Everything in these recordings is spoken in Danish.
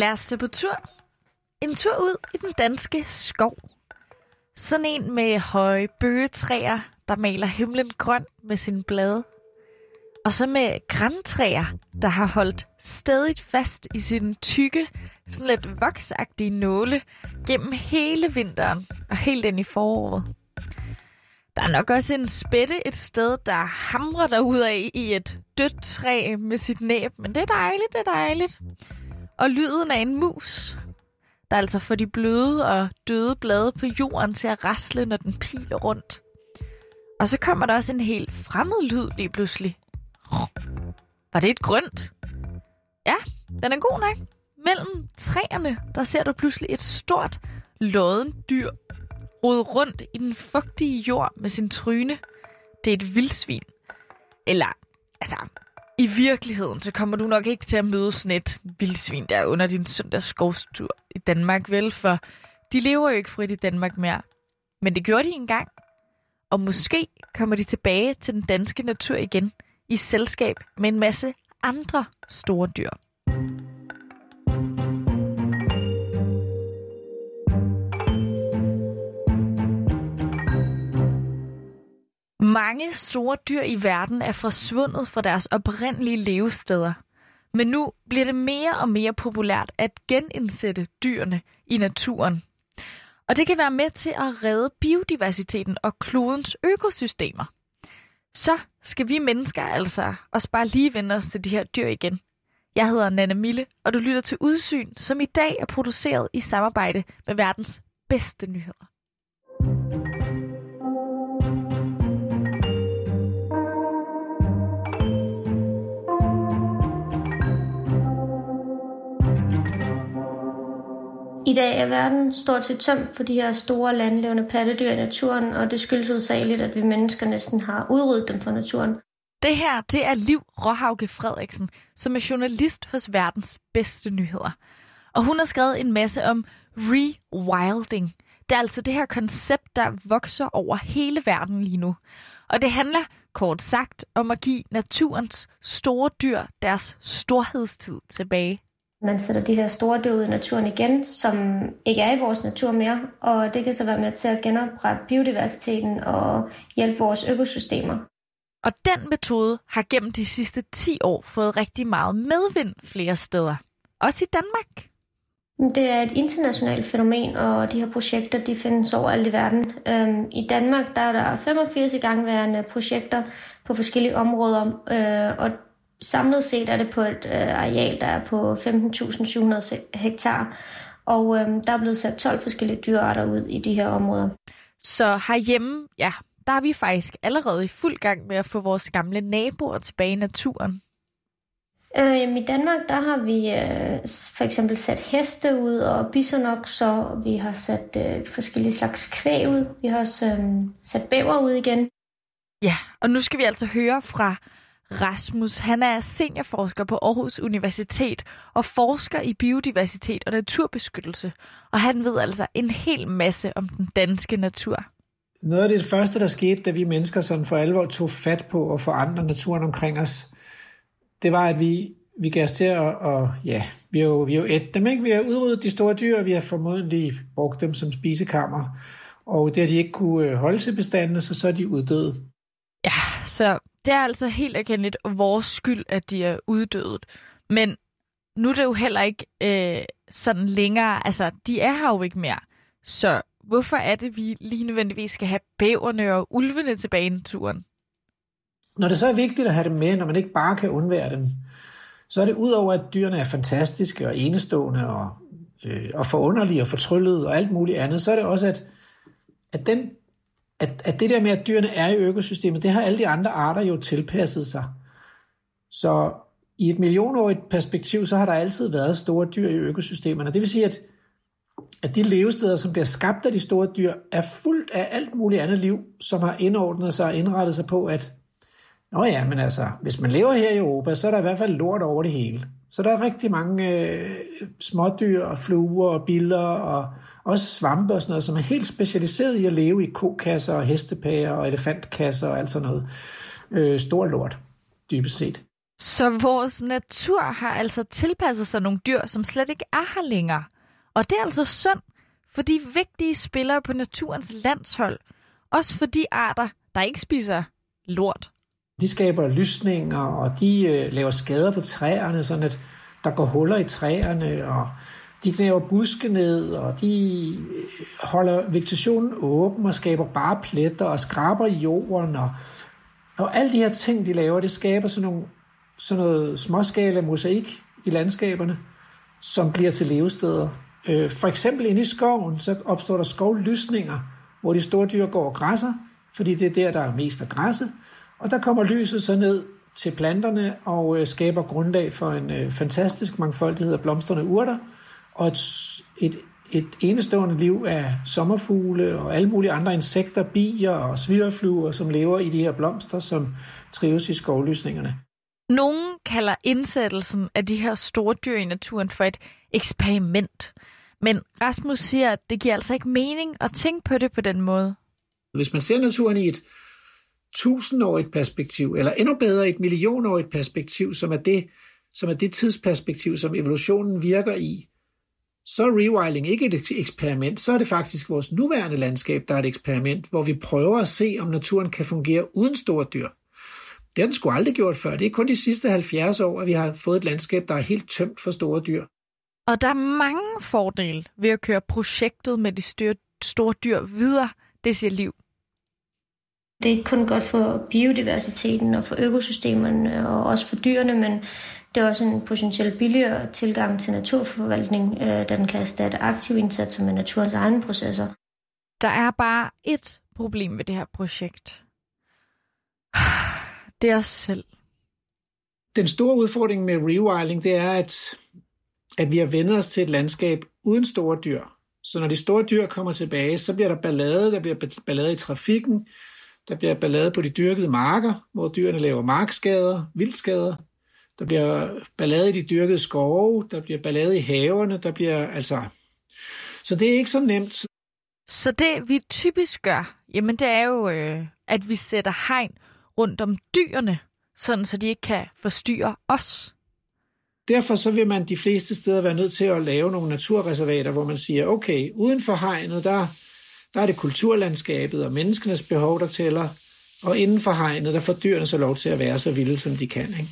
Lad os tage på tur. En tur ud i den danske skov. Sådan en med høje bøgetræer, der maler himlen grøn med sine blade. Og så med græntræer, der har holdt stadigt fast i sine tykke, sådan lidt voksagtige nåle gennem hele vinteren og helt ind i foråret. Der er nok også en spætte et sted, der hamrer ud af i et dødt træ med sit næb, men det er dejligt, det er dejligt. Og lyden af en mus, der altså får de bløde og døde blade på jorden til at rasle, når den piler rundt. Og så kommer der også en helt fremmed lyd lige pludselig. Var det et grønt? Ja, den er god nok. Mellem træerne, der ser du pludselig et stort, lodden dyr rode rundt i den fugtige jord med sin tryne. Det er et vildsvin. Eller, altså, i virkeligheden, så kommer du nok ikke til at møde sådan et vildsvin der under din søndagsskovstur i Danmark, vel? For de lever jo ikke frit i Danmark mere. Men det gjorde de engang. Og måske kommer de tilbage til den danske natur igen i selskab med en masse andre store dyr. Mange store dyr i verden er forsvundet fra deres oprindelige levesteder. Men nu bliver det mere og mere populært at genindsætte dyrene i naturen. Og det kan være med til at redde biodiversiteten og klodens økosystemer. Så skal vi mennesker altså også bare lige vende os til de her dyr igen. Jeg hedder Nana Mille, og du lytter til Udsyn, som i dag er produceret i samarbejde med verdens bedste nyheder. I dag er verden stort set tømt for de her store landlevende pattedyr i naturen, og det skyldes udsageligt, at vi mennesker næsten har udryddet dem fra naturen. Det her, det er Liv Råhauke Frederiksen, som er journalist hos verdens bedste nyheder. Og hun har skrevet en masse om rewilding. Det er altså det her koncept, der vokser over hele verden lige nu. Og det handler kort sagt om at give naturens store dyr deres storhedstid tilbage. Man sætter de her store dyr ud i naturen igen, som ikke er i vores natur mere, og det kan så være med til at genoprette biodiversiteten og hjælpe vores økosystemer. Og den metode har gennem de sidste 10 år fået rigtig meget medvind flere steder. Også i Danmark. Det er et internationalt fænomen, og de her projekter de findes overalt i verden. Øhm, I Danmark der er der 85 igangværende projekter på forskellige områder, øh, og samlet set er det på et øh, areal, der er på 15.700 hektar, og øh, der er blevet sat 12 forskellige dyrearter ud i de her områder. Så herhjemme, ja, der er vi faktisk allerede i fuld gang med at få vores gamle naboer tilbage i naturen. Øh, I Danmark der har vi øh, for eksempel sat heste ud og bisonokser, vi har sat øh, forskellige slags kvæg ud, vi har også øh, sat bæver ud igen. Ja, og nu skal vi altså høre fra Rasmus. Han er seniorforsker på Aarhus Universitet og forsker i biodiversitet og naturbeskyttelse. Og han ved altså en hel masse om den danske natur. Noget af det første, der skete, da vi mennesker sådan for alvor tog fat på at forandre naturen omkring os, det var, at vi, vi gav os til at, og ja, vi har jo, vi har jo et dem, ikke? Vi har udryddet de store dyr, og vi har formodentlig brugt dem som spisekammer. Og det har de ikke kunne øh, holde til bestandene, så så er de uddøde. Ja, så det er altså helt erkendeligt vores skyld, at de er uddøde. Men nu er det jo heller ikke øh, sådan længere, altså de er her jo ikke mere. Så hvorfor er det, vi lige nødvendigvis skal have bæverne og ulvene tilbage i turen? Når det så er vigtigt at have dem med, når man ikke bare kan undvære dem, så er det udover, at dyrene er fantastiske og enestående og, øh, og forunderlige og fortryllede og alt muligt andet, så er det også, at, at den at, at det der med, at dyrene er i økosystemet, det har alle de andre arter jo tilpasset sig. Så i et millionårigt perspektiv, så har der altid været store dyr i økosystemerne. Det vil sige, at, at de levesteder, som bliver skabt af de store dyr, er fuldt af alt muligt andet liv, som har indordnet sig og indrettet sig på, at Nå ja, men altså, hvis man lever her i Europa, så er der i hvert fald lort over det hele. Så der er rigtig mange øh, smådyr og fluer og biller og også svampe og sådan noget, som er helt specialiseret i at leve i kokasser og hestepager og elefantkasser og alt sådan noget. Øh, stor lort, dybest set. Så vores natur har altså tilpasset sig nogle dyr, som slet ikke er her længere. Og det er altså synd, for de vigtige spillere på naturens landshold. Også for de arter, der ikke spiser lort. De skaber lysninger, og de øh, laver skader på træerne, sådan at der går huller i træerne, og de knæver buske ned, og de øh, holder vegetationen åben og skaber bare pletter og skraber jorden. Og, og alle de her ting, de laver, det skaber sådan, nogle, sådan noget småskala mosaik i landskaberne, som bliver til levesteder. Øh, for eksempel inde i skoven, så opstår der skovlysninger, hvor de store dyr går og græsser, fordi det er der, der er mest at græsse. Og der kommer lyset så ned til planterne og øh, skaber grundlag for en øh, fantastisk mangfoldighed af blomstrende urter og et, et, et enestående liv af sommerfugle og alle mulige andre insekter, bier og svirrefluer, som lever i de her blomster, som trives i skovlysningerne. Nogen kalder indsættelsen af de her store dyr i naturen for et eksperiment. Men Rasmus siger, at det giver altså ikke mening at tænke på det på den måde. Hvis man ser naturen i et tusindårigt perspektiv, eller endnu bedre et millionårigt perspektiv, som er det, som er det tidsperspektiv, som evolutionen virker i, så er rewilding ikke et eksperiment, så er det faktisk vores nuværende landskab, der er et eksperiment, hvor vi prøver at se, om naturen kan fungere uden store dyr. Det har den sgu aldrig gjort før. Det er kun de sidste 70 år, at vi har fået et landskab, der er helt tømt for store dyr. Og der er mange fordele ved at køre projektet med de store dyr videre, det siger Liv. Det er ikke kun godt for biodiversiteten og for økosystemerne og også for dyrene, men det er også en potentielt billigere tilgang til naturforvaltning, øh, da den kan erstatte aktive indsatser med naturens egne processer. Der er bare et problem med det her projekt. Det er os selv. Den store udfordring med rewilding, det er, at, at vi har vendt os til et landskab uden store dyr. Så når de store dyr kommer tilbage, så bliver der ballade, der bliver ballade i trafikken, der bliver ballade på de dyrkede marker, hvor dyrene laver markskader, vildskader. Der bliver ballade i de dyrkede skove, der bliver ballade i haverne, der bliver altså... Så det er ikke så nemt. Så det vi typisk gør, jamen det er jo, øh, at vi sætter hegn rundt om dyrene, sådan så de ikke kan forstyrre os. Derfor så vil man de fleste steder være nødt til at lave nogle naturreservater, hvor man siger, okay, uden for hegnet, der, der er det kulturlandskabet og menneskenes behov, der tæller, og inden for hegnet, der får dyrene så lov til at være så vilde, som de kan. Ikke?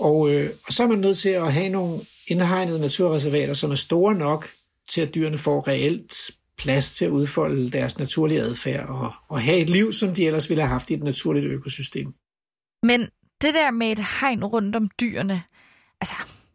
Og, øh, og så er man nødt til at have nogle indhegnede naturreservater, som er store nok til, at dyrene får reelt plads til at udfolde deres naturlige adfærd og, og have et liv, som de ellers ville have haft i et naturligt økosystem. Men det der med et hegn rundt om dyrene, altså,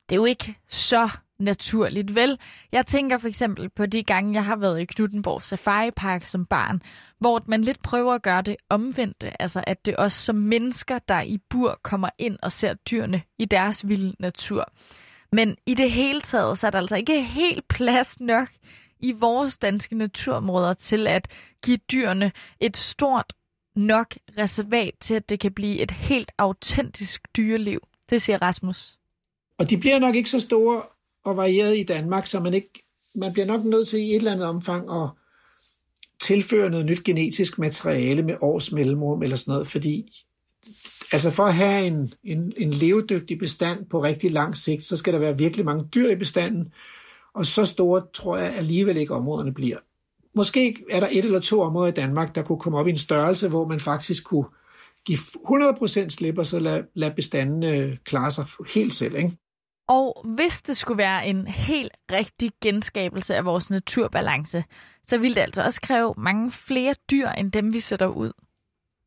det er jo ikke så naturligt, vel? Jeg tænker for eksempel på de gange, jeg har været i Knuttenborg Safari Park som barn, hvor man lidt prøver at gøre det omvendte, altså at det også som mennesker, der i bur kommer ind og ser dyrene i deres vilde natur. Men i det hele taget, så er der altså ikke helt plads nok i vores danske naturområder til at give dyrene et stort nok reservat til, at det kan blive et helt autentisk dyreliv. Det siger Rasmus. Og de bliver nok ikke så store og varieret i Danmark, så man, ikke, man bliver nok nødt til i et eller andet omfang at tilføre noget nyt genetisk materiale med års mellemrum eller sådan noget, fordi altså for at have en, en, en levedygtig bestand på rigtig lang sigt, så skal der være virkelig mange dyr i bestanden, og så store tror jeg alligevel ikke områderne bliver. Måske er der et eller to områder i Danmark, der kunne komme op i en størrelse, hvor man faktisk kunne give 100% slip, og så lade, lade øh, klare sig helt selv. Ikke? Og hvis det skulle være en helt rigtig genskabelse af vores naturbalance, så ville det altså også kræve mange flere dyr, end dem vi sætter ud.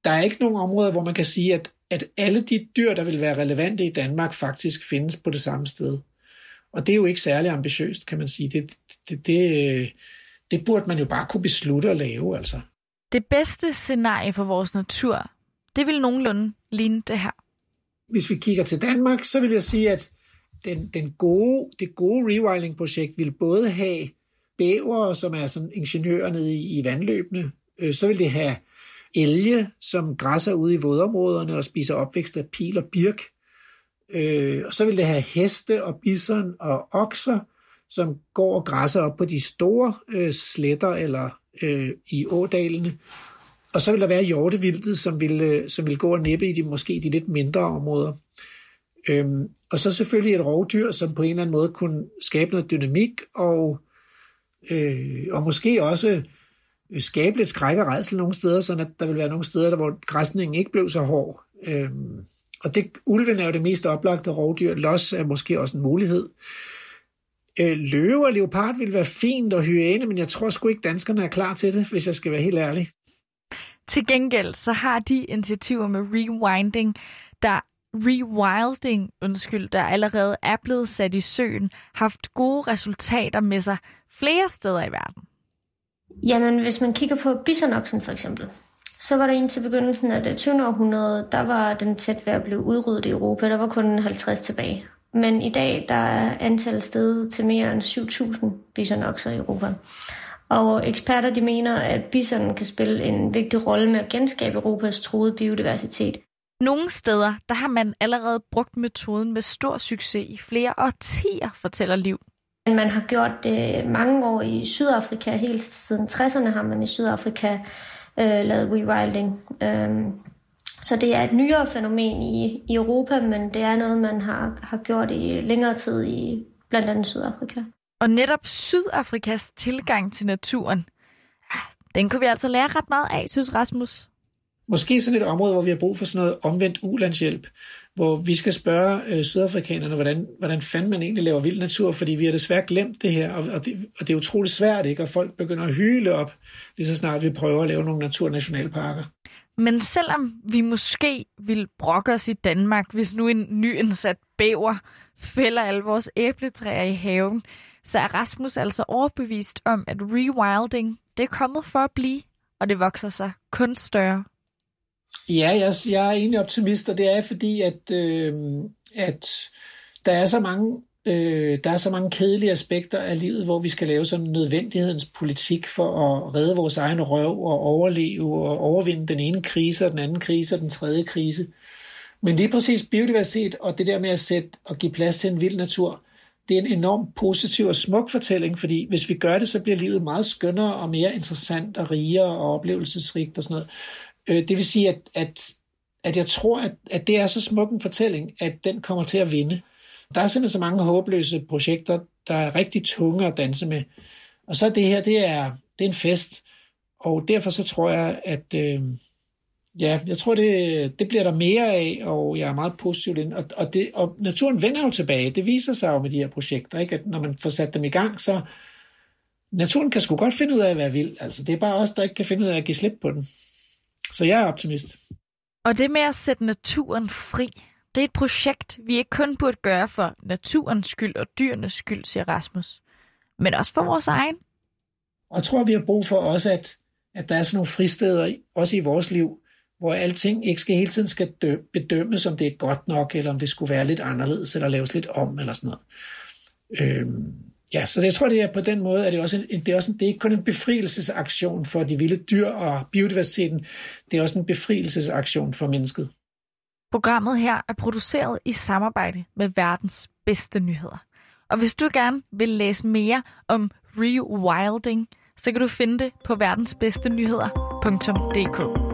Der er ikke nogen områder, hvor man kan sige, at, at alle de dyr, der vil være relevante i Danmark, faktisk findes på det samme sted. Og det er jo ikke særlig ambitiøst, kan man sige. Det, det, det, det burde man jo bare kunne beslutte at lave, altså. Det bedste scenarie for vores natur, det vil nogenlunde ligne det her. Hvis vi kigger til Danmark, så vil jeg sige, at den, den gode, det gode rewilding-projekt vil både have bæver, som er sådan ingeniører nede i, i vandløbene, øh, så vil det have elge, som græsser ude i vådområderne og spiser opvækst af pil og birk. Øh, og så vil det have heste og bison og okser, som går og græsser op på de store øh, sletter eller øh, i ådalene. Og så vil der være hjortevildet, som vil, øh, som vil gå og næppe i de måske de lidt mindre områder. Øhm, og så selvfølgelig et rovdyr, som på en eller anden måde kunne skabe noget dynamik, og, øh, og måske også øh, skabe lidt skræk og redsel nogle steder, så der vil være nogle steder, der, hvor græsningen ikke blev så hård. Øhm, og det, ulven er jo det mest oplagte rovdyr. Los er måske også en mulighed. Øh, løve og leopard vil være fint og hyæne, men jeg tror sgu ikke, danskerne er klar til det, hvis jeg skal være helt ærlig. Til gengæld så har de initiativer med rewinding, der rewilding, undskyld, der allerede er blevet sat i søen, haft gode resultater med sig flere steder i verden. Jamen, hvis man kigger på bisonoksen for eksempel, så var der indtil til begyndelsen af det 20. århundrede, der var den tæt ved at blive udryddet i Europa. Der var kun 50 tilbage. Men i dag der er antallet steget til mere end 7.000 bisonokser i Europa. Og eksperter de mener, at bisonen kan spille en vigtig rolle med at genskabe Europas troede biodiversitet. Nogle steder der har man allerede brugt metoden med stor succes i flere årtier, fortæller Liv. Man har gjort det mange år i Sydafrika. Helt siden 60'erne har man i Sydafrika øh, lavet rewilding. Øhm, så det er et nyere fænomen i, i Europa, men det er noget, man har, har gjort i længere tid i blandt andet Sydafrika. Og netop Sydafrikas tilgang til naturen, ah, den kunne vi altså lære ret meget af, synes Rasmus. Måske sådan et område, hvor vi har brug for sådan noget omvendt ulandshjælp, hvor vi skal spørge øh, sydafrikanerne, hvordan, hvordan fanden man egentlig laver vild natur, fordi vi har desværre glemt det her, og, og, det, og det er utroligt svært, ikke? og folk begynder at hyle op, lige så snart vi prøver at lave nogle naturnationalparker. Men selvom vi måske vil brokke os i Danmark, hvis nu en nyindsat bæver fælder alle vores æbletræer i haven, så er Rasmus altså overbevist om, at rewilding det er kommet for at blive, og det vokser sig kun større. Ja, jeg, jeg er egentlig optimist, og det er fordi, at, øh, at der er så mange øh, der er så mange kedelige aspekter af livet, hvor vi skal lave sådan nødvendighedens politik for at redde vores egen røv og overleve og overvinde den ene krise og den anden krise og den tredje krise. Men lige præcis biodiversitet og det der med at sætte og give plads til en vild natur, det er en enorm positiv og smuk fortælling, fordi hvis vi gør det, så bliver livet meget skønnere og mere interessant og rigere og oplevelsesrigt og sådan noget. Øh, det vil sige, at, at, at jeg tror, at, at det er så smuk en fortælling, at den kommer til at vinde. Der er simpelthen så mange håbløse projekter, der er rigtig tunge at danse med. Og så det her, det er, det er en fest. Og derfor så tror jeg, at øh, ja, jeg tror, det, det bliver der mere af, og jeg er meget positiv ind. Og, og, det, og naturen vender jo tilbage. Det viser sig jo med de her projekter, ikke? at når man får sat dem i gang, så naturen kan sgu godt finde ud af at være vild. Altså, det er bare os, der ikke kan finde ud af at give slip på den. Så jeg er optimist. Og det med at sætte naturen fri, det er et projekt, vi ikke kun burde gøre for naturens skyld og dyrenes skyld, siger Rasmus, men også for vores egen. Og jeg tror, vi har brug for også, at, at der er sådan nogle fristeder, også i vores liv, hvor alting ikke skal hele tiden skal dø, bedømmes, om det er godt nok, eller om det skulle være lidt anderledes, eller laves lidt om, eller sådan noget. Øhm, ja, så det, jeg tror, det er på den måde, at det, også en, det, er også en, det er ikke kun en befrielsesaktion for de vilde dyr og biodiversiteten, det er også en befrielsesaktion for mennesket. Programmet her er produceret i samarbejde med verdens bedste nyheder. Og hvis du gerne vil læse mere om rewilding, så kan du finde det på verdensbedstenyheder.dk.